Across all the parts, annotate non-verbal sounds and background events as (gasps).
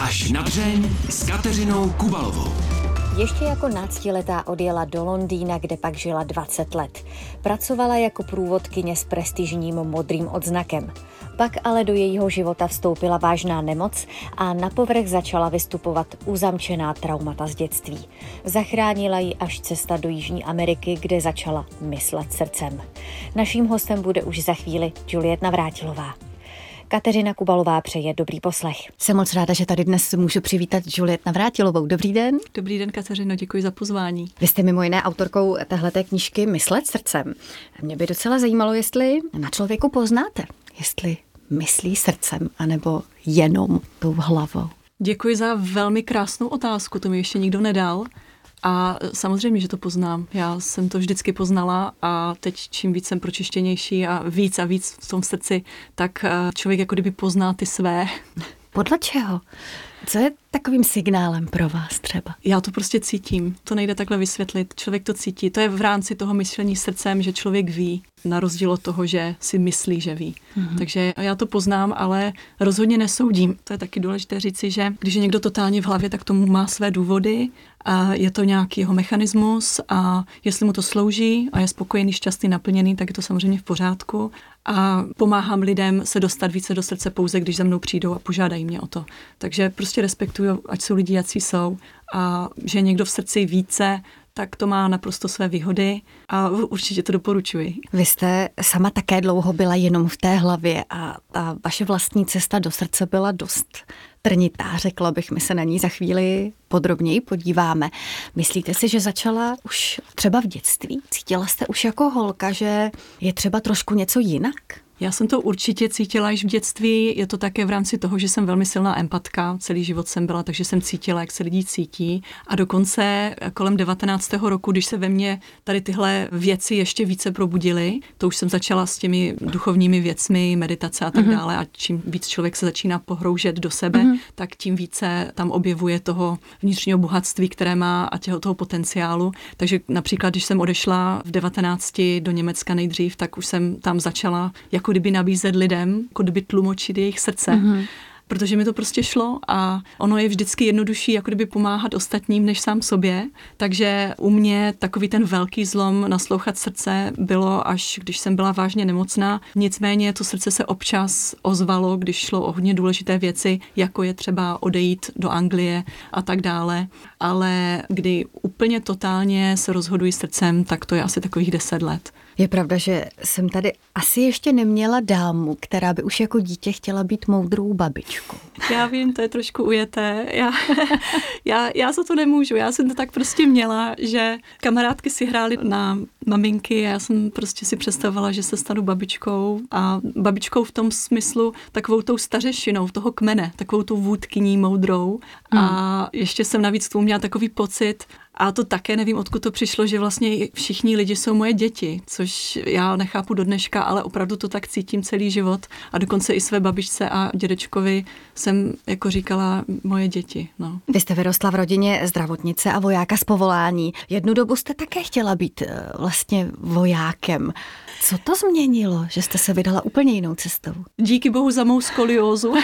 Až na dřeň s Kateřinou Kubalovou. Ještě jako náctiletá odjela do Londýna, kde pak žila 20 let. Pracovala jako průvodkyně s prestižním modrým odznakem. Pak ale do jejího života vstoupila vážná nemoc a na povrch začala vystupovat uzamčená traumata z dětství. Zachránila ji až cesta do Jižní Ameriky, kde začala myslet srdcem. Naším hostem bude už za chvíli Juliet Navrátilová. Kateřina Kubalová přeje dobrý poslech. Jsem moc ráda, že tady dnes můžu přivítat Juliet Navrátilovou. Dobrý den. Dobrý den, Kateřino, děkuji za pozvání. Vy jste mimo jiné autorkou téhleté knížky Myslet srdcem. Mě by docela zajímalo, jestli na člověku poznáte, jestli myslí srdcem, anebo jenom tou hlavou. Děkuji za velmi krásnou otázku, to mi ještě nikdo nedal. A samozřejmě, že to poznám. Já jsem to vždycky poznala a teď čím víc jsem pročištěnější a víc a víc v tom srdci, tak eh, člověk jako kdyby pozná ty své. (laughs) Podle čeho? Co je takovým signálem pro vás třeba? Já to prostě cítím. To nejde takhle vysvětlit. Člověk to cítí. To je v rámci toho myšlení srdcem, že člověk ví, na rozdíl od toho, že si myslí, že ví. Mm-hmm. Takže já to poznám, ale rozhodně nesoudím. To je taky důležité říci, že když je někdo totálně v hlavě, tak tomu má své důvody a je to nějaký jeho mechanismus a jestli mu to slouží a je spokojený, šťastný, naplněný, tak je to samozřejmě v pořádku. A pomáhám lidem se dostat více do srdce pouze, když za mnou přijdou a požádají mě o to. Takže prostě respektuju, ať jsou lidi, jací jsou a že někdo v srdci více tak to má naprosto své výhody a určitě to doporučuji. Vy jste sama také dlouho byla jenom v té hlavě a ta vaše vlastní cesta do srdce byla dost trnitá, řekla bych, my se na ní za chvíli podrobněji podíváme. Myslíte si, že začala už třeba v dětství? Cítila jste už jako holka, že je třeba trošku něco jinak? Já jsem to určitě cítila již v dětství. Je to také v rámci toho, že jsem velmi silná empatka. Celý život jsem byla, takže jsem cítila, jak se lidi cítí. A dokonce kolem 19. roku, když se ve mně tady tyhle věci ještě více probudily, to už jsem začala s těmi duchovními věcmi, meditace a tak mm-hmm. dále. A čím víc člověk se začíná pohroužet do sebe, mm-hmm. tak tím více tam objevuje toho vnitřního bohatství, které má a těho toho potenciálu. Takže například, když jsem odešla v 19 do Německa nejdřív, tak už jsem tam začala jako jako kdyby nabízet lidem, jako kdyby tlumočit jejich srdce. Mm-hmm protože mi to prostě šlo a ono je vždycky jednodušší jako kdyby pomáhat ostatním než sám sobě. Takže u mě takový ten velký zlom naslouchat srdce bylo až když jsem byla vážně nemocná. Nicméně to srdce se občas ozvalo, když šlo o hodně důležité věci, jako je třeba odejít do Anglie a tak dále. Ale kdy úplně totálně se rozhoduji srdcem, tak to je asi takových deset let. Je pravda, že jsem tady asi ještě neměla dámu, která by už jako dítě chtěla být moudrou babičkou. Já vím, to je trošku ujeté. Já, já, já za to nemůžu. Já jsem to tak prostě měla, že kamarádky si hrály na maminky a já jsem prostě si představovala, že se stanu babičkou a babičkou v tom smyslu takovou tou stařešinou toho kmene, takovou tou vůdkyní moudrou hmm. a ještě jsem navíc tomu měla takový pocit, a to také nevím, odkud to přišlo, že vlastně všichni lidi jsou moje děti, což já nechápu do dneška, ale opravdu to tak cítím celý život. A dokonce i své babičce a dědečkovi jsem jako říkala moje děti. No. Vy jste vyrostla v rodině zdravotnice a vojáka z povolání. Jednu dobu jste také chtěla být eh, vlastně vojákem. Co to změnilo, že jste se vydala úplně jinou cestou? Díky bohu za mou skoliózu,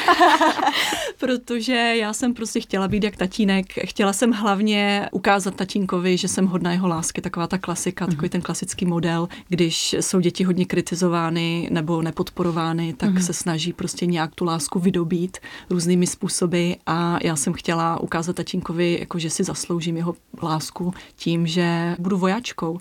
(laughs) protože já jsem prostě chtěla být jak tatínek. Chtěla jsem hlavně ukázat tatínkovi, že jsem hodná jeho lásky, taková ta klasika, mm-hmm. takový ten klasický model, když jsou děti hodně kritizovány nebo nepodporovány, tak mm-hmm. se snaží prostě nějak tu lásku vydobít různými způsoby a já jsem chtěla ukázat tatínkovi, jako že si zasloužím jeho lásku tím, že budu vojáčkou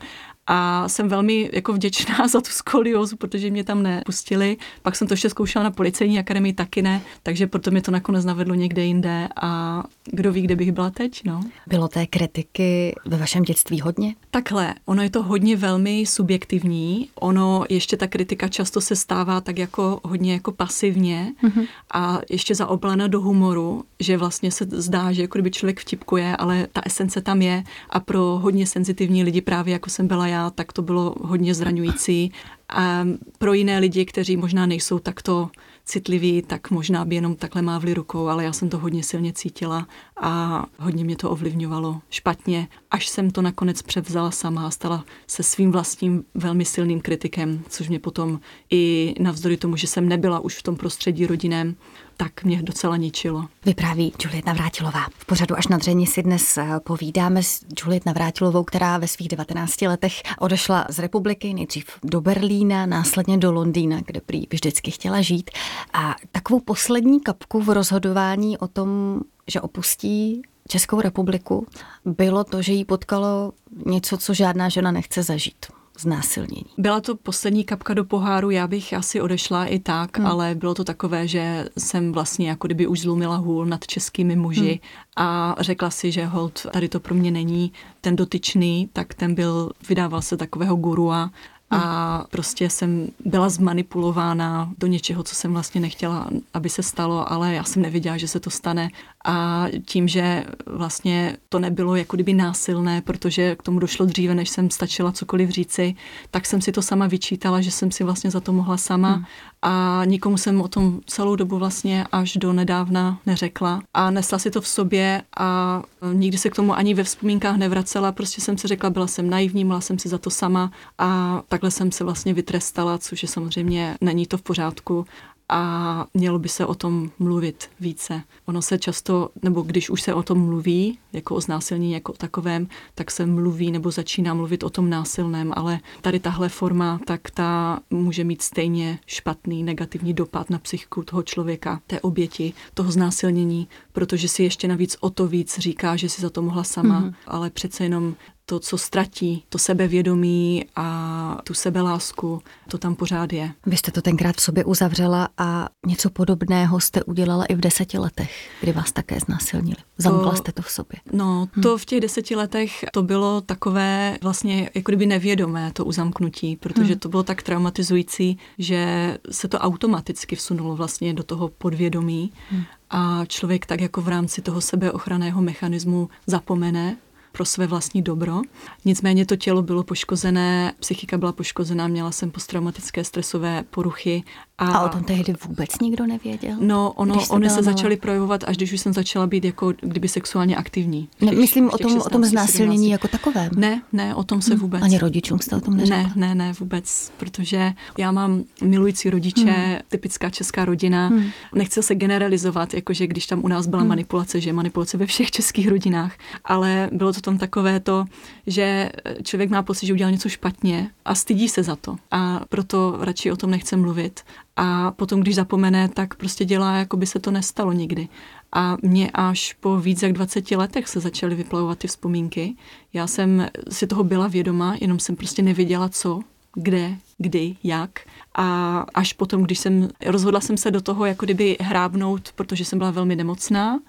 a jsem velmi jako vděčná (laughs) za tu skoliózu, protože mě tam nepustili. Pak jsem to ještě zkoušela na policejní akademii, taky ne, takže proto mě to nakonec navedlo někde jinde a kdo ví, kde bych byla teď, no. Bylo té kritiky ve vašem dětství hodně? Takhle, ono je to hodně velmi subjektivní, ono ještě ta kritika často se stává tak jako hodně jako pasivně mm-hmm. a ještě zaoblena do humoru, že vlastně se zdá, že jako kdyby člověk vtipkuje, ale ta esence tam je a pro hodně senzitivní lidi právě jako jsem byla já, tak to bylo hodně zraňující. A pro jiné lidi, kteří možná nejsou takto citliví, tak možná by jenom takhle mávli rukou, ale já jsem to hodně silně cítila a hodně mě to ovlivňovalo špatně, až jsem to nakonec převzala sama a stala se svým vlastním velmi silným kritikem, což mě potom i navzdory tomu, že jsem nebyla už v tom prostředí rodinném, tak mě docela ničilo. Vypráví Juliet Navrátilová. V pořadu až na dření si dnes eh, povídáme s Juliet Navrátilovou, která ve svých 19 letech odešla z republiky, nejdřív do Berlína, následně do Londýna, kde prý vždycky chtěla žít. A takovou poslední kapku v rozhodování o tom, že opustí Českou republiku, bylo to, že jí potkalo něco, co žádná žena nechce zažít znásilnění. Byla to poslední kapka do poháru, já bych asi odešla i tak, hmm. ale bylo to takové, že jsem vlastně jako kdyby už zlomila hůl nad českými muži hmm. a řekla si, že hold, tady to pro mě není ten dotyčný, tak ten byl, vydával se takového gurua a prostě jsem byla zmanipulována do něčeho, co jsem vlastně nechtěla, aby se stalo, ale já jsem nevěděla, že se to stane a tím, že vlastně to nebylo jako kdyby násilné, protože k tomu došlo dříve, než jsem stačila cokoliv říci, tak jsem si to sama vyčítala, že jsem si vlastně za to mohla sama. Hmm. a nikomu jsem o tom celou dobu vlastně až do nedávna neřekla. A nesla si to v sobě a nikdy se k tomu ani ve vzpomínkách nevracela, prostě jsem si řekla, byla jsem naivní, měla jsem si za to sama. A takhle jsem se vlastně vytrestala, což je samozřejmě není to v pořádku a mělo by se o tom mluvit více. Ono se často, nebo když už se o tom mluví, jako o znásilnění jako o takovém, tak se mluví nebo začíná mluvit o tom násilném, ale tady tahle forma, tak ta může mít stejně špatný negativní dopad na psychiku toho člověka, té oběti, toho znásilnění, protože si ještě navíc o to víc říká, že si za to mohla sama, mm-hmm. ale přece jenom to, co ztratí, to sebevědomí a tu sebelásku, to tam pořád je. Vy jste to tenkrát v sobě uzavřela a něco podobného jste udělala i v deseti letech, kdy vás také znásilnili. Zamkla jste to v sobě. No, hm. to v těch deseti letech to bylo takové vlastně jako kdyby nevědomé to uzamknutí, protože hm. to bylo tak traumatizující, že se to automaticky vsunulo vlastně do toho podvědomí hm. a člověk tak jako v rámci toho sebeochranného mechanismu zapomene pro své vlastní dobro. Nicméně to tělo bylo poškozené, psychika byla poškozená, měla jsem posttraumatické stresové poruchy. A, a o tom tehdy vůbec nikdo nevěděl? No, ono, ony se začaly projevovat, až když už jsem začala být jako kdyby sexuálně aktivní. Ne, myslím o tom, 16, o tom znásilnění jako takovém. Ne, ne, o tom se hmm. vůbec. Ani rodičům jste o tom neřekla? Ne, ne, ne, vůbec, protože já mám milující rodiče, hmm. typická česká rodina. Hmm. Nechci se generalizovat, jakože když tam u nás byla hmm. manipulace, že manipulace ve všech českých rodinách, ale bylo to tom takové to, že člověk má pocit, že udělal něco špatně a stydí se za to. A proto radši o tom nechce mluvit. A potom, když zapomene, tak prostě dělá, jako by se to nestalo nikdy. A mě až po víc jak 20 letech se začaly vyplavovat ty vzpomínky. Já jsem si toho byla vědoma, jenom jsem prostě nevěděla, co, kde, kdy, jak. A až potom, když jsem, rozhodla jsem se do toho jako kdyby hrábnout, protože jsem byla velmi nemocná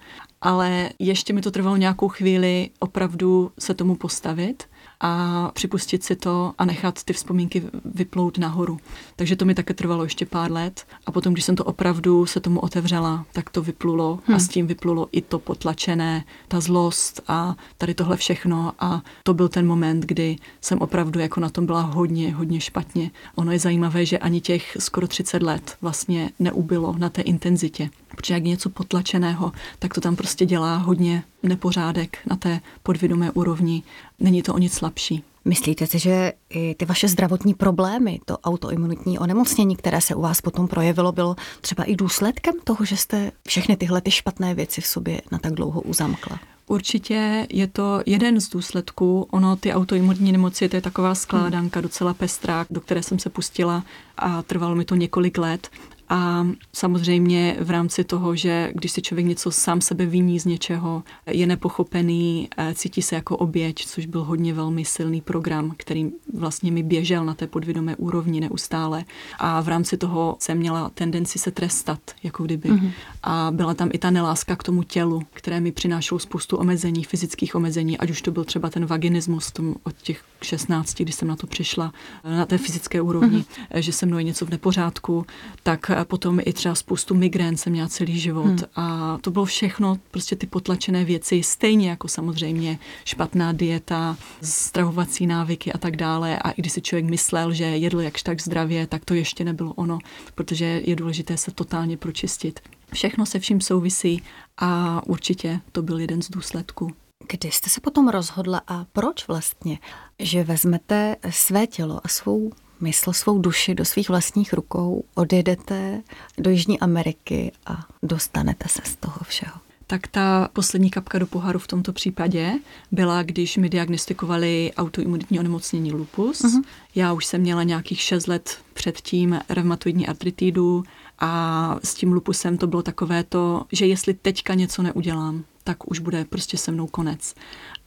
ale ještě mi to trvalo nějakou chvíli opravdu se tomu postavit a připustit si to a nechat ty vzpomínky vyplout nahoru. Takže to mi také trvalo ještě pár let a potom, když jsem to opravdu se tomu otevřela, tak to vyplulo hmm. a s tím vyplulo i to potlačené, ta zlost a tady tohle všechno a to byl ten moment, kdy jsem opravdu jako na tom byla hodně, hodně špatně. Ono je zajímavé, že ani těch skoro 30 let vlastně neubylo na té intenzitě. Protože jak něco potlačeného, tak to tam prostě dělá hodně nepořádek na té podvědomé úrovni. Není to o nic slabší. Myslíte si, že i ty vaše zdravotní problémy, to autoimunitní onemocnění, které se u vás potom projevilo, bylo třeba i důsledkem toho, že jste všechny tyhle ty špatné věci v sobě na tak dlouho uzamkla? Určitě je to jeden z důsledků. Ono, ty autoimunní nemoci, to je taková skládanka docela pestrá, do které jsem se pustila a trvalo mi to několik let. A samozřejmě v rámci toho, že když si člověk něco sám sebe viní z něčeho, je nepochopený, eh, cítí se jako oběť, což byl hodně velmi silný program, který vlastně mi běžel na té podvědomé úrovni neustále. A v rámci toho jsem měla tendenci se trestat, jako kdyby. Mm-hmm. A byla tam i ta neláska k tomu tělu, které mi přinášelo spoustu omezení, fyzických omezení, ať už to byl třeba ten vaginismus tom od těch 16, kdy jsem na to přišla, na té fyzické úrovni, mm-hmm. že se mnou je něco v nepořádku, tak potom i třeba spoustu migrén jsem měla celý život hmm. a to bylo všechno, prostě ty potlačené věci, stejně jako samozřejmě špatná dieta, stravovací návyky a tak dále a i když si člověk myslel, že jedl jakž tak zdravě, tak to ještě nebylo ono, protože je důležité se totálně pročistit. Všechno se vším souvisí a určitě to byl jeden z důsledků. Kdy jste se potom rozhodla a proč vlastně, že vezmete své tělo a svou mysl, svou duši do svých vlastních rukou, odjedete do Jižní Ameriky a dostanete se z toho všeho? Tak ta poslední kapka do poharu v tomto případě byla, když mi diagnostikovali autoimunitní onemocnění lupus. Uh-huh. Já už jsem měla nějakých 6 let předtím reumatoidní artritidu a s tím lupusem to bylo takové to, že jestli teďka něco neudělám, tak už bude prostě se mnou konec.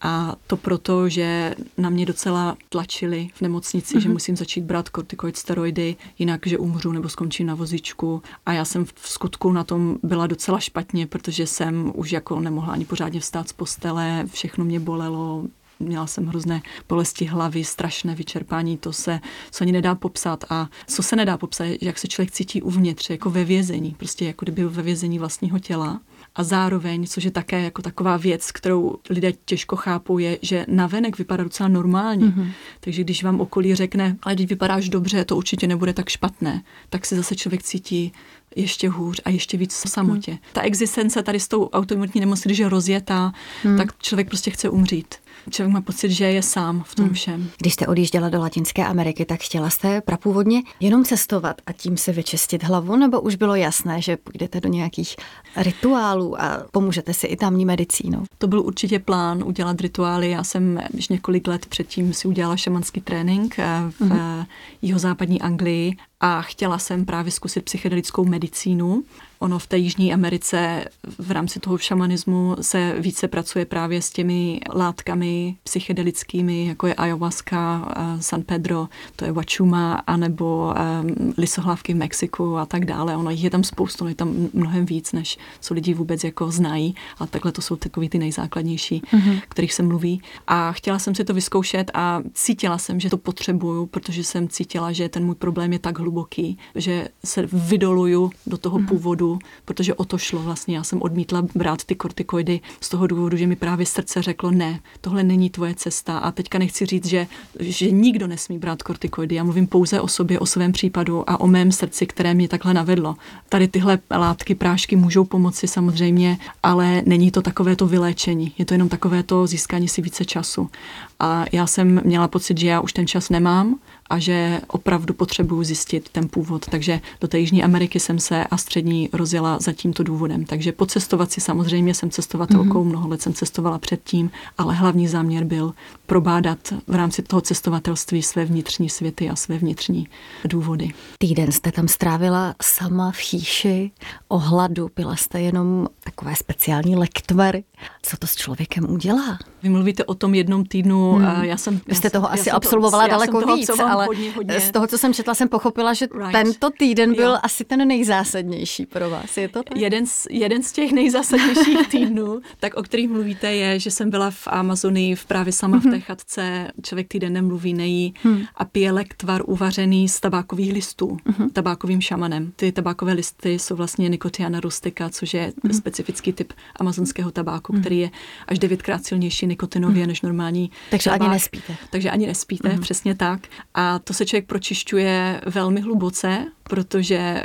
A to proto, že na mě docela tlačili v nemocnici, mm-hmm. že mhm. musím začít brát kortikoid steroidy, jinak, že umřu nebo skončím na vozičku. A já jsem v skutku na tom byla docela špatně, protože jsem už jako nemohla ani pořádně vstát z postele, všechno mě bolelo, měla jsem hrozné bolesti hlavy, strašné vyčerpání, to se, co ani nedá popsat a co se nedá popsat, jak se člověk cítí uvnitř, jako ve vězení, prostě jako kdyby ve vězení vlastního těla a zároveň, což je také jako taková věc, kterou lidé těžko chápou, je, že navenek vypadá docela normálně. Mm-hmm. Takže když vám okolí řekne, ale když vypadáš dobře, to určitě nebude tak špatné, tak se zase člověk cítí ještě hůř a ještě víc v samotě. Hmm. Ta existence tady s tou autoimunitní nemocí, když je rozjetá, hmm. tak člověk prostě chce umřít. Člověk má pocit, že je sám v tom hmm. všem. Když jste odjížděla do Latinské Ameriky, tak chtěla jste prapůvodně jenom cestovat a tím se vyčistit hlavu, nebo už bylo jasné, že půjdete do nějakých rituálů a pomůžete si i tamní medicínou? To byl určitě plán udělat rituály. Já jsem již několik let předtím si udělala šamanský trénink eh, v hmm. jihozápadní Anglii a chtěla jsem právě zkusit psychedelickou medicínu. Ono v té Jižní Americe v rámci toho šamanismu se více pracuje právě s těmi látkami psychedelickými, jako je ayahuasca, San Pedro, to je Wachuma, anebo um, lisohlávky v Mexiku a tak dále. Ono jich je tam spoustu, ono je tam mnohem víc, než co lidi vůbec jako znají, ale takhle to jsou takový ty nejzákladnější, mm-hmm. kterých se mluví. A chtěla jsem si to vyzkoušet a cítila jsem, že to potřebuju, protože jsem cítila, že ten můj problém je tak hluboký, že se vydoluju do toho mm-hmm. původu, protože o to šlo vlastně. Já jsem odmítla brát ty kortikoidy z toho důvodu, že mi právě srdce řeklo, ne, tohle není tvoje cesta. A teďka nechci říct, že, že nikdo nesmí brát kortikoidy. Já mluvím pouze o sobě, o svém případu a o mém srdci, které mě takhle navedlo. Tady tyhle látky, prášky můžou pomoci samozřejmě, ale není to takové to vyléčení. Je to jenom takové to získání si více času. A já jsem měla pocit, že já už ten čas nemám a že opravdu potřebuju zjistit ten původ. Takže do té Jižní Ameriky jsem se a střední rozjela za tímto důvodem. Takže pocestovat si samozřejmě jsem cestovatelkou, mm-hmm. mnoho let jsem cestovala předtím, ale hlavní záměr byl probádat v rámci toho cestovatelství své vnitřní světy a své vnitřní důvody. Týden jste tam strávila sama v chýši o hladu, pila jste jenom takové speciální lektvary. Co to s člověkem udělá? Vy mluvíte o tom jednom týdnu. Hmm. Já jsem, Vy jste toho asi absolvovala to, daleko víc, ale hodně, hodně. z toho, co jsem četla, jsem pochopila, že right. tento týden byl jo. asi ten nejzásadnější pro vás. Je to tak? Jeden z, jeden z těch nejzásadnějších (laughs) týdnů, tak o kterých mluvíte, je, že jsem byla v Amazonii v právě sama v té mhm. chatce. Člověk týden nemluví, nejí hmm. a pije lektvar uvařený z tabákových listů, mm-hmm. tabákovým šamanem. Ty tabákové listy jsou vlastně Nicotiana rustica, což je mm-hmm. specifický typ amazonského tabáku, mm-hmm. který je až devětkrát silnější nikotinově mm-hmm. než normální Takže tabák. ani nespíte. Takže ani nespíte, mm-hmm. přesně tak. A to se člověk pročišťuje velmi hluboce, protože...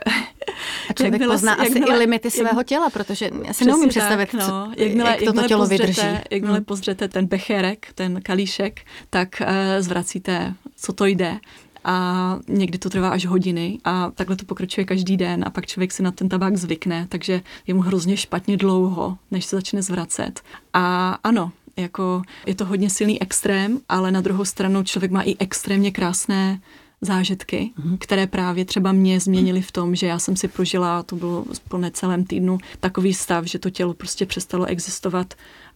A člověk jakmile, pozná jakmile, asi i limity jak, svého těla, protože já si neumím představit, tak, no, co, jakmile, jak toto tělo pozřete, vydrží. Jakmile hmm. pozřete ten becherek, ten kalíšek, tak uh, zvracíte, co to jde a někdy to trvá až hodiny a takhle to pokračuje každý den a pak člověk si na ten tabák zvykne, takže je mu hrozně špatně dlouho, než se začne zvracet. A ano, jako je to hodně silný extrém, ale na druhou stranu člověk má i extrémně krásné zážitky, mm-hmm. které právě třeba mě změnily v tom, že já jsem si prožila, to bylo po necelém týdnu, takový stav, že to tělo prostě přestalo existovat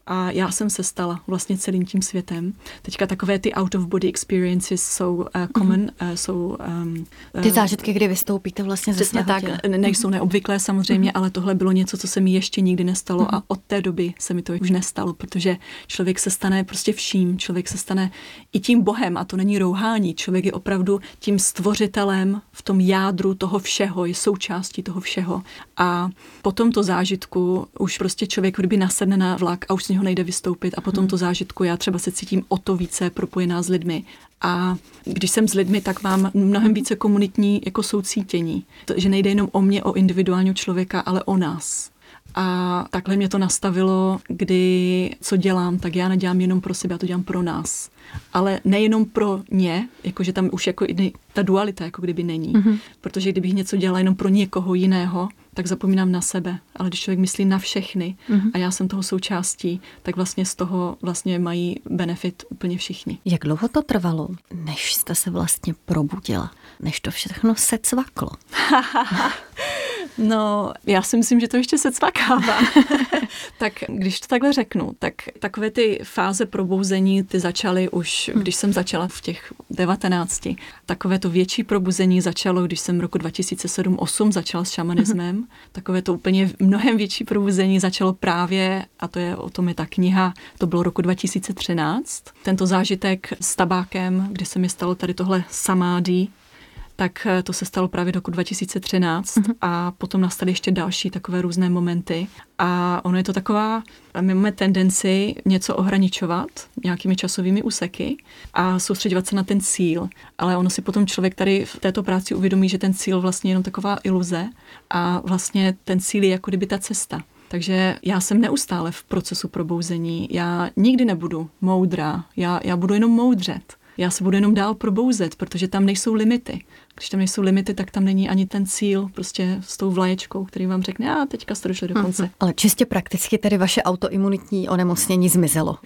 a já jsem se stala vlastně celým tím světem. Teďka takové ty out of body experiences jsou uh, common, mm-hmm. uh, jsou... Um, ty zážitky, kdy vystoupíte vlastně ze svého tak, těla. nejsou neobvyklé samozřejmě, mm-hmm. ale tohle bylo něco, co se mi ještě nikdy nestalo mm-hmm. a od té doby se mi to už nestalo, protože člověk se stane prostě vším, člověk se stane i tím bohem a to není rouhání, člověk je opravdu tím stvořitelem v tom jádru toho všeho, je součástí toho všeho a po tomto zážitku už prostě člověk kdyby nasedne na vlak a už z něho nejde vystoupit a po tomto mhm. zážitku já třeba se cítím o to více propojená s lidmi. A když jsem s lidmi, tak mám mnohem více komunitní jako soucítění. Že nejde jenom o mě, o individuálního člověka, ale o nás. A takhle mě to nastavilo, kdy co dělám, tak já nedělám jenom pro sebe, já to dělám pro nás. Ale nejenom pro ně, jakože tam už jako ta dualita jako kdyby není. Mm-hmm. Protože kdybych něco dělala jenom pro někoho jiného, tak zapomínám na sebe. Ale když člověk myslí na všechny mm-hmm. a já jsem toho součástí, tak vlastně z toho vlastně mají benefit úplně všichni. Jak dlouho to trvalo, než jste se vlastně probudila? Než to všechno se cvaklo? (laughs) No, já si myslím, že to ještě se cvakává. (laughs) tak když to takhle řeknu, tak takové ty fáze probouzení, ty začaly už, hm. když jsem začala v těch 19. Takové to větší probuzení začalo, když jsem roku 2007-8 začala s šamanismem. Mhm. Takové to úplně mnohem větší probuzení začalo právě, a to je o tom je ta kniha, to bylo roku 2013. Tento zážitek s tabákem, kdy se mi stalo tady tohle samády, tak eh, to se stalo právě do roku 2013 mm-hmm. a potom nastaly ještě další takové různé momenty. A ono je to taková, my máme tendenci něco ohraničovat nějakými časovými úseky a soustředovat se na ten cíl. Ale ono si potom člověk tady v této práci uvědomí, že ten cíl vlastně je jenom taková iluze a vlastně ten cíl je jako kdyby ta cesta. Takže já jsem neustále v procesu probouzení. Já nikdy nebudu moudrá, já, já budu jenom moudřet. Já se budu jenom dál probouzet, protože tam nejsou limity když tam nejsou limity, tak tam není ani ten cíl prostě s tou vlaječkou, který vám řekne, a teďka jste došli do mhm. konce. Hmm, ale čistě prakticky tedy vaše autoimunitní onemocnění zmizelo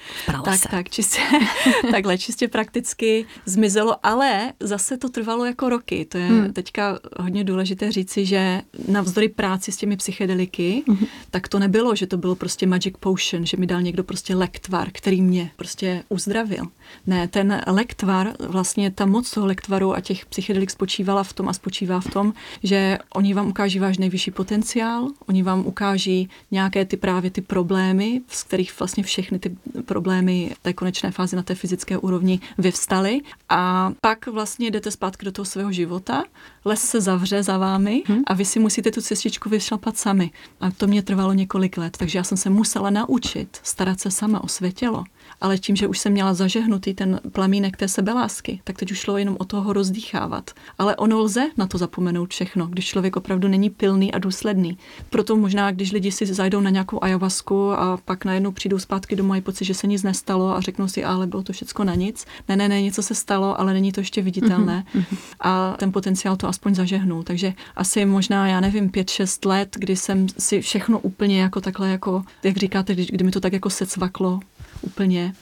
Tak, tak, čistě, (laughs) takhle, čistě prakticky zmizelo, ale zase to trvalo jako roky. To je hmm. teďka hodně důležité říci, že navzdory práci s těmi psychedeliky, hmm. tak to nebylo, že to bylo prostě magic potion, že mi dal někdo prostě lektvar, který mě prostě uzdravil. Ne, ten lektvar, vlastně ta moc toho lektvaru a těch psychedelik spočívá spočívala v tom a spočívá v tom, že oni vám ukáží váš nejvyšší potenciál, oni vám ukáží nějaké ty právě ty problémy, z kterých vlastně všechny ty problémy té konečné fázi na té fyzické úrovni vyvstaly a pak vlastně jdete zpátky do toho svého života, les se zavře za vámi hmm. a vy si musíte tu cestičku vyšlapat sami. A to mě trvalo několik let, takže já jsem se musela naučit starat se sama o své tělo ale tím, že už jsem měla zažehnutý ten plamínek té sebelásky, tak teď už šlo jenom o toho rozdýchávat. Ale ono lze na to zapomenout všechno, když člověk opravdu není pilný a důsledný. Proto možná, když lidi si zajdou na nějakou ayahuasku a pak najednou přijdou zpátky domů, mají pocit, že se nic nestalo a řeknou si, ale bylo to všechno na nic. Ne, ne, ne, něco se stalo, ale není to ještě viditelné. Mm-hmm. A ten potenciál to aspoň zažehnul. Takže asi možná, já nevím, pět, šest let, kdy jsem si všechno úplně jako takhle, jako, jak říkáte, kdy mi to tak jako se cvaklo úplně.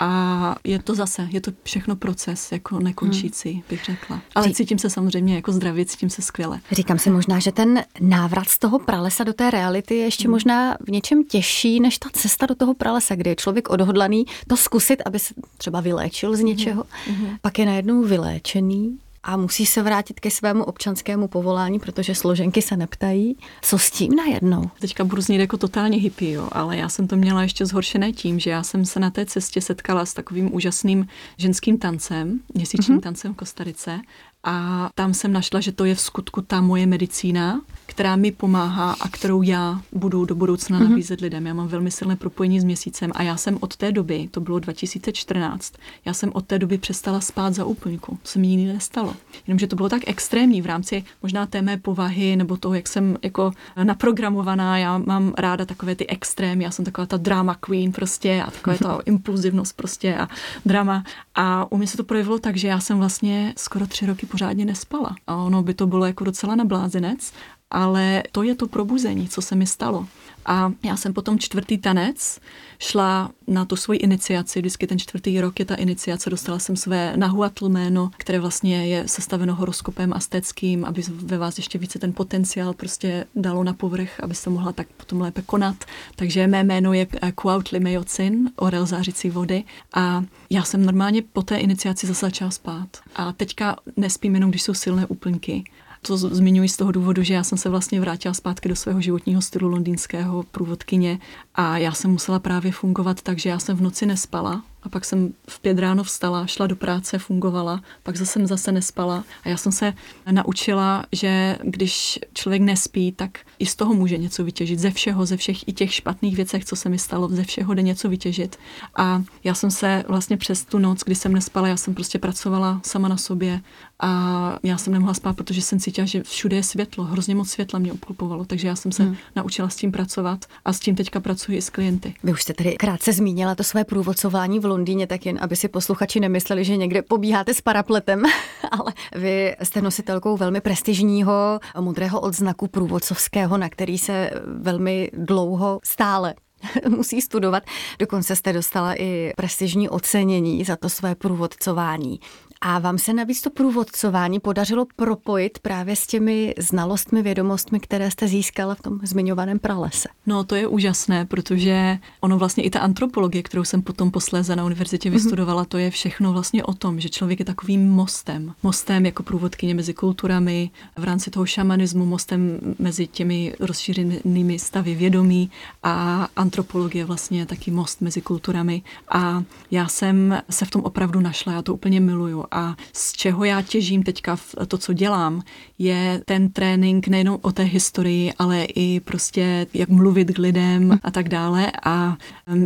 A je to zase, je to všechno proces, jako nekončící, hmm. bych řekla. Ale cítím se samozřejmě jako zdravě, cítím se skvěle. Říkám si možná, že ten návrat z toho pralesa do té reality je ještě hmm. možná v něčem těžší, než ta cesta do toho pralesa, kde je člověk odhodlaný to zkusit, aby se třeba vyléčil z něčeho. Hmm. Pak je najednou vyléčený a musí se vrátit ke svému občanskému povolání, protože složenky se neptají. Co s tím najednou? Teďka budu znít jako totálně hippie, jo, ale já jsem to měla ještě zhoršené tím, že já jsem se na té cestě setkala s takovým úžasným ženským tancem, měsíčním mm-hmm. tancem v Kostarice a tam jsem našla, že to je v skutku ta moje medicína, která mi pomáhá a kterou já budu do budoucna mm-hmm. nabízet lidem. Já mám velmi silné propojení s měsícem a já jsem od té doby, to bylo 2014, já jsem od té doby přestala spát za úplňku. To se mi nikdy nestalo. Jenomže to bylo tak extrémní v rámci možná té mé povahy nebo toho, jak jsem jako naprogramovaná. Já mám ráda takové ty extrémy, já jsem taková ta drama queen prostě a takové ta (laughs) impulzivnost prostě a drama. A u mě se to projevilo tak, že já jsem vlastně skoro tři roky pořádně nespala. A ono by to bylo jako docela nablázenec, ale to je to probuzení, co se mi stalo. A já jsem potom čtvrtý tanec šla na tu svoji iniciaci, vždycky ten čtvrtý rok je ta iniciace, dostala jsem své nahuatl jméno, které vlastně je sestaveno horoskopem asteckým, aby ve vás ještě více ten potenciál prostě dalo na povrch, abyste mohla tak potom lépe konat. Takže mé jméno je Kuautli Mejocin, orel zářící vody a já jsem normálně po té iniciaci zase začala spát. A teďka nespím jenom, když jsou silné úplňky. To zmiňuji z toho důvodu, že já jsem se vlastně vrátila zpátky do svého životního stylu londýnského průvodkyně a já jsem musela právě fungovat tak, že já jsem v noci nespala, a pak jsem v pět ráno vstala, šla do práce, fungovala, pak zase jsem zase nespala. A já jsem se naučila, že když člověk nespí, tak i z toho může něco vytěžit. Ze všeho, ze všech i těch špatných věcech, co se mi stalo, ze všeho jde něco vytěžit. A já jsem se vlastně přes tu noc, kdy jsem nespala, já jsem prostě pracovala sama na sobě a já jsem nemohla spát, protože jsem cítila, že všude je světlo, hrozně moc světla mě obklopovalo, takže já jsem se hmm. naučila s tím pracovat a s tím teďka pracuji i s klienty. Vy už jste tady krátce zmínila to své průvodcování v Londýně, tak jen aby si posluchači nemysleli, že někde pobíháte s parapletem, (laughs) ale vy jste nositelkou velmi prestižního modrého odznaku průvodcovského, na který se velmi dlouho stále (laughs) musí studovat. Dokonce jste dostala i prestižní ocenění za to své průvodcování. A vám se navíc to průvodcování podařilo propojit právě s těmi znalostmi, vědomostmi, které jste získala v tom zmiňovaném pralese. No to je úžasné, protože ono vlastně i ta antropologie, kterou jsem potom posléze na univerzitě vystudovala, to je všechno vlastně o tom, že člověk je takovým mostem. Mostem jako průvodkyně mezi kulturami, v rámci toho šamanismu, mostem mezi těmi rozšířenými stavy vědomí a antropologie vlastně je taky most mezi kulturami. A já jsem se v tom opravdu našla, já to úplně miluju a z čeho já těžím teďka v to, co dělám, je ten trénink nejenom o té historii, ale i prostě jak mluvit k lidem a tak dále. A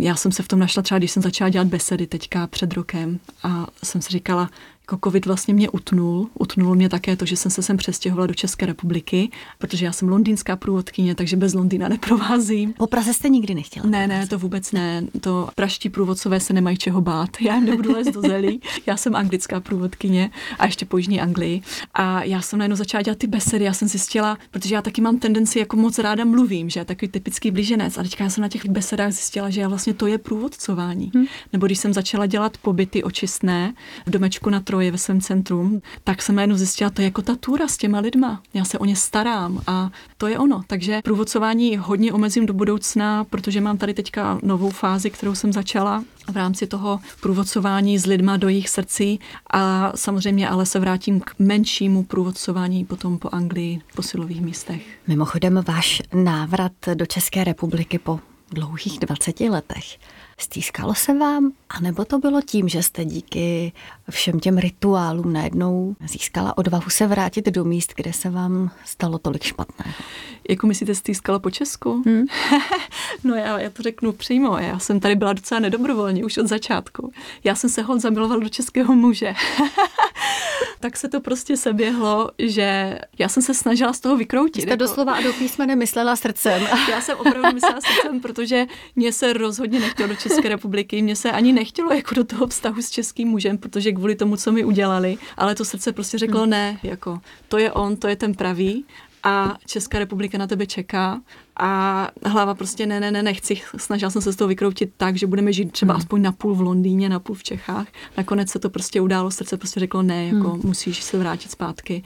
já jsem se v tom našla třeba, když jsem začala dělat besedy teďka před rokem a jsem si říkala, jako covid vlastně mě utnul. Utnul mě také to, že jsem se sem přestěhovala do České republiky, protože já jsem londýnská průvodkyně, takže bez Londýna neprovázím. Po Praze jste nikdy nechtěla? Ne, ne, to vůbec ne. To praští průvodcové se nemají čeho bát. Já jim nebudu lézt do zelí. Já jsem anglická průvodkyně a ještě po Jižní Anglii. A já jsem najednou začala dělat ty besedy. Já jsem zjistila, protože já taky mám tendenci jako moc ráda mluvím, že takový typický blíženec. A teďka já jsem na těch besedách zjistila, že já vlastně to je průvodcování. Hmm. Nebo když jsem začala dělat pobyty očistné v domečku na Troje ve svém centrum, tak jsem najednou zjistila, to je jako ta túra s těma lidma. Já se o ně starám a to je ono. Takže průvodcování hodně omezím do budoucna, protože mám tady teďka novou fázi, kterou jsem začala v rámci toho průvodcování s lidma do jejich srdcí a samozřejmě ale se vrátím k menšímu průvodcování potom po Anglii, po silových místech. Mimochodem váš návrat do České republiky po dlouhých 20 letech Stýskalo se vám, anebo to bylo tím, že jste díky všem těm rituálům najednou získala odvahu se vrátit do míst, kde se vám stalo tolik špatného? Jako myslíte, stýskala po Česku? Hmm? (laughs) no já, já to řeknu přímo. Já jsem tady byla docela nedobrovolně už od začátku. Já jsem se hod zamilovala do českého muže. (laughs) tak se to prostě seběhlo, že já jsem se snažila z toho vykroutit. Jste jako... doslova a do písma nemyslela srdcem. já jsem opravdu myslela srdcem, protože mě se rozhodně nechtělo do České republiky. Mně se ani nechtělo jako do toho vztahu s českým mužem, protože kvůli tomu, co mi udělali, ale to srdce prostě řeklo hmm. ne, jako to je on, to je ten pravý a Česká republika na tebe čeká a hlava prostě ne, ne, ne, nechci. Snažila jsem se z toho vykroutit tak, že budeme žít třeba hmm. aspoň na půl v Londýně, na půl v Čechách. Nakonec se to prostě událo, srdce prostě řeklo ne, jako hmm. musíš se vrátit zpátky.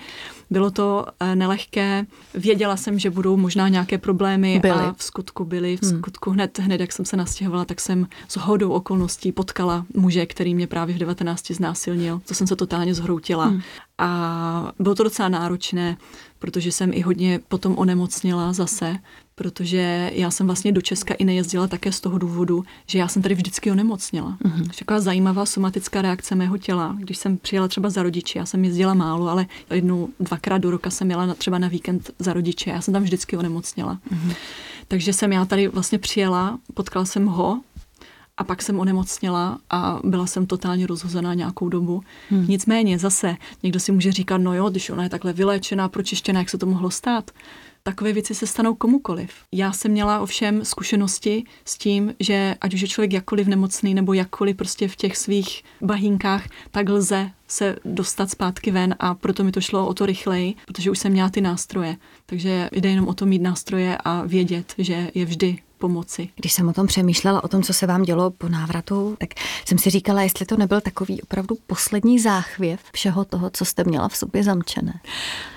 Bylo to eh, nelehké, věděla jsem, že budou možná nějaké problémy byly. a v skutku byly. V hmm. skutku hned, hned, jak jsem se nastěhovala, tak jsem s hodou okolností potkala muže, který mě právě v 19 znásilnil. To jsem se totálně zhroutila. Hmm. A bylo to docela náročné, protože jsem i hodně potom onemocněla zase, protože já jsem vlastně do Česka i nejezdila také z toho důvodu, že já jsem tady vždycky onemocněla. Mm-hmm. Taková zajímavá somatická reakce mého těla. Když jsem přijela třeba za rodiči, já jsem jezdila málo, ale jednou, dvakrát do roka jsem jela na, třeba na víkend za rodiče, já jsem tam vždycky onemocněla. Mm-hmm. Takže jsem já tady vlastně přijela, potkala jsem ho, a pak jsem onemocněla a byla jsem totálně rozhozená nějakou dobu. Hmm. Nicméně zase někdo si může říkat, no jo, když ona je takhle vyléčená, pročištěná, jak se to mohlo stát? takové věci se stanou komukoliv. Já jsem měla ovšem zkušenosti s tím, že ať už je člověk jakkoliv nemocný nebo jakkoliv prostě v těch svých bahínkách, tak lze se dostat zpátky ven a proto mi to šlo o to rychleji, protože už jsem měla ty nástroje. Takže jde jenom o to mít nástroje a vědět, že je vždy pomoci. Když jsem o tom přemýšlela, o tom, co se vám dělo po návratu, tak jsem si říkala, jestli to nebyl takový opravdu poslední záchvěv všeho toho, co jste měla v sobě zamčené.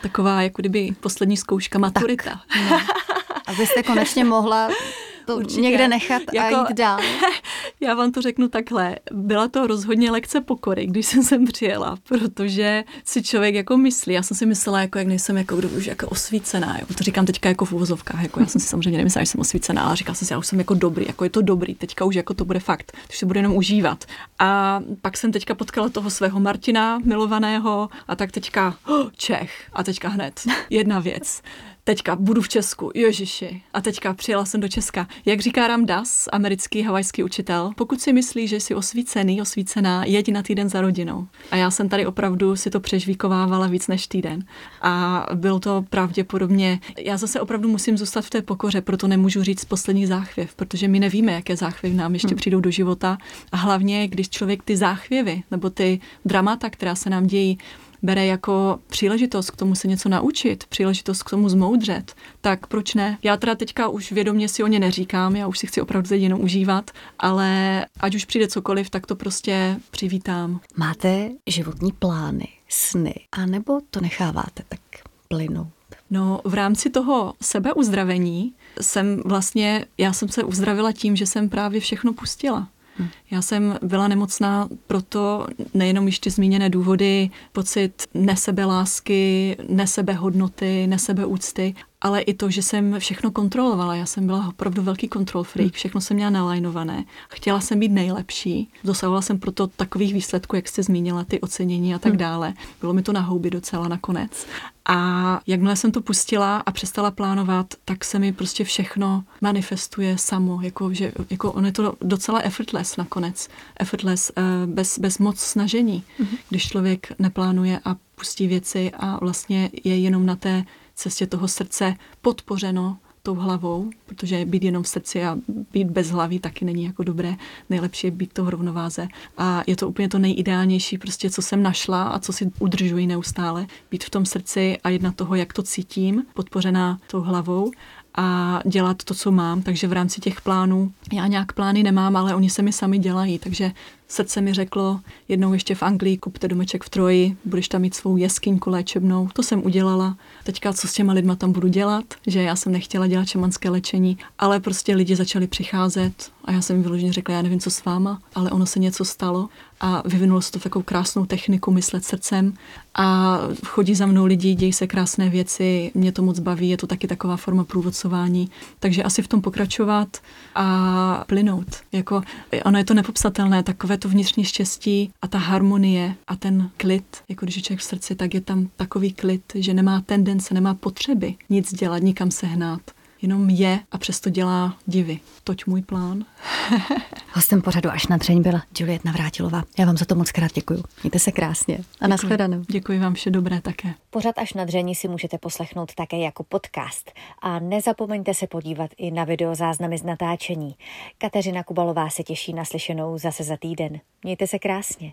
Taková jako kdyby poslední zkouška maturita. Tak, no. (laughs) Abyste konečně mohla to Určitě. někde nechat jako, a jít dál. (laughs) Já vám to řeknu takhle. Byla to rozhodně lekce pokory, když jsem sem přijela, protože si člověk jako myslí, já jsem si myslela, jako jak nejsem jako kdo už jako osvícená, jo. to říkám teďka jako v uvozovkách, jako já jsem si samozřejmě nemyslela, že jsem osvícená, ale říkala jsem si, já už jsem jako dobrý, jako je to dobrý, teďka už jako to bude fakt, už se bude jenom užívat. A pak jsem teďka potkala toho svého Martina, milovaného, a tak teďka oh, (gasps) Čech, a teďka hned jedna věc teďka budu v Česku, ježiši. A teďka přijela jsem do Česka. Jak říká Ram Das, americký havajský učitel, pokud si myslíš, že jsi osvícený, osvícená, jeď na týden za rodinou. A já jsem tady opravdu si to přežvíkovávala víc než týden. A byl to pravděpodobně, já zase opravdu musím zůstat v té pokoře, proto nemůžu říct poslední záchvěv, protože my nevíme, jaké záchvěvy nám ještě hmm. přijdou do života. A hlavně, když člověk ty záchvěvy nebo ty dramata, která se nám dějí, bere jako příležitost k tomu se něco naučit, příležitost k tomu zmoudřet, tak proč ne? Já teda teďka už vědomě si o ně neříkám, já už si chci opravdu teď jenom užívat, ale ať už přijde cokoliv, tak to prostě přivítám. Máte životní plány, sny, anebo to necháváte tak plynout? No, v rámci toho sebeuzdravení jsem vlastně, já jsem se uzdravila tím, že jsem právě všechno pustila. Já jsem byla nemocná proto nejenom ještě zmíněné důvody, pocit nesebelásky, nesebehodnoty, nesebeúcty, ale i to, že jsem všechno kontrolovala. Já jsem byla opravdu velký control freak, všechno jsem měla nalajnované. Chtěla jsem být nejlepší. Dosahovala jsem proto takových výsledků, jak jste zmínila, ty ocenění a tak dále. Bylo mi to na houby docela nakonec. A jakmile jsem to pustila a přestala plánovat, tak se mi prostě všechno manifestuje samo. Jako, že, jako on je to docela effortless nakonec. Effortless, eh, bez, bez moc snažení. Mm-hmm. Když člověk neplánuje a pustí věci a vlastně je jenom na té cestě toho srdce podpořeno tou hlavou, protože být jenom v srdci a být bez hlavy taky není jako dobré. Nejlepší je být to v rovnováze. A je to úplně to nejideálnější, prostě co jsem našla a co si udržuji neustále. Být v tom srdci a jedna toho, jak to cítím, podpořená tou hlavou a dělat to, co mám. Takže v rámci těch plánů, já nějak plány nemám, ale oni se mi sami dělají. Takže srdce mi řeklo, jednou ještě v Anglii kupte domeček v Troji, budeš tam mít svou jeskyňku léčebnou. To jsem udělala. Teďka co s těma lidma tam budu dělat, že já jsem nechtěla dělat šamanské léčení, ale prostě lidi začali přicházet a já jsem jim vyloženě řekla, já nevím, co s váma, ale ono se něco stalo a vyvinulo se to v takovou krásnou techniku myslet srdcem. A chodí za mnou lidi, dějí se krásné věci, mě to moc baví, je to taky taková forma průvodcování, takže asi v tom pokračovat a plynout. Jako, ono je to nepopsatelné, takové to vnitřní štěstí a ta harmonie a ten klid, jako když je člověk v srdci, tak je tam takový klid, že nemá tendence, nemá potřeby nic dělat, nikam se hnát jenom je a přesto dělá divy. Toť můj plán. (laughs) Hostem pořadu až na dřeň byla Juliet Navrátilová. Já vám za to moc krát děkuju. Mějte se krásně a nashledanou. Děkuji vám vše dobré také. Pořad až na dření si můžete poslechnout také jako podcast. A nezapomeňte se podívat i na videozáznamy z natáčení. Kateřina Kubalová se těší na slyšenou zase za týden. Mějte se krásně.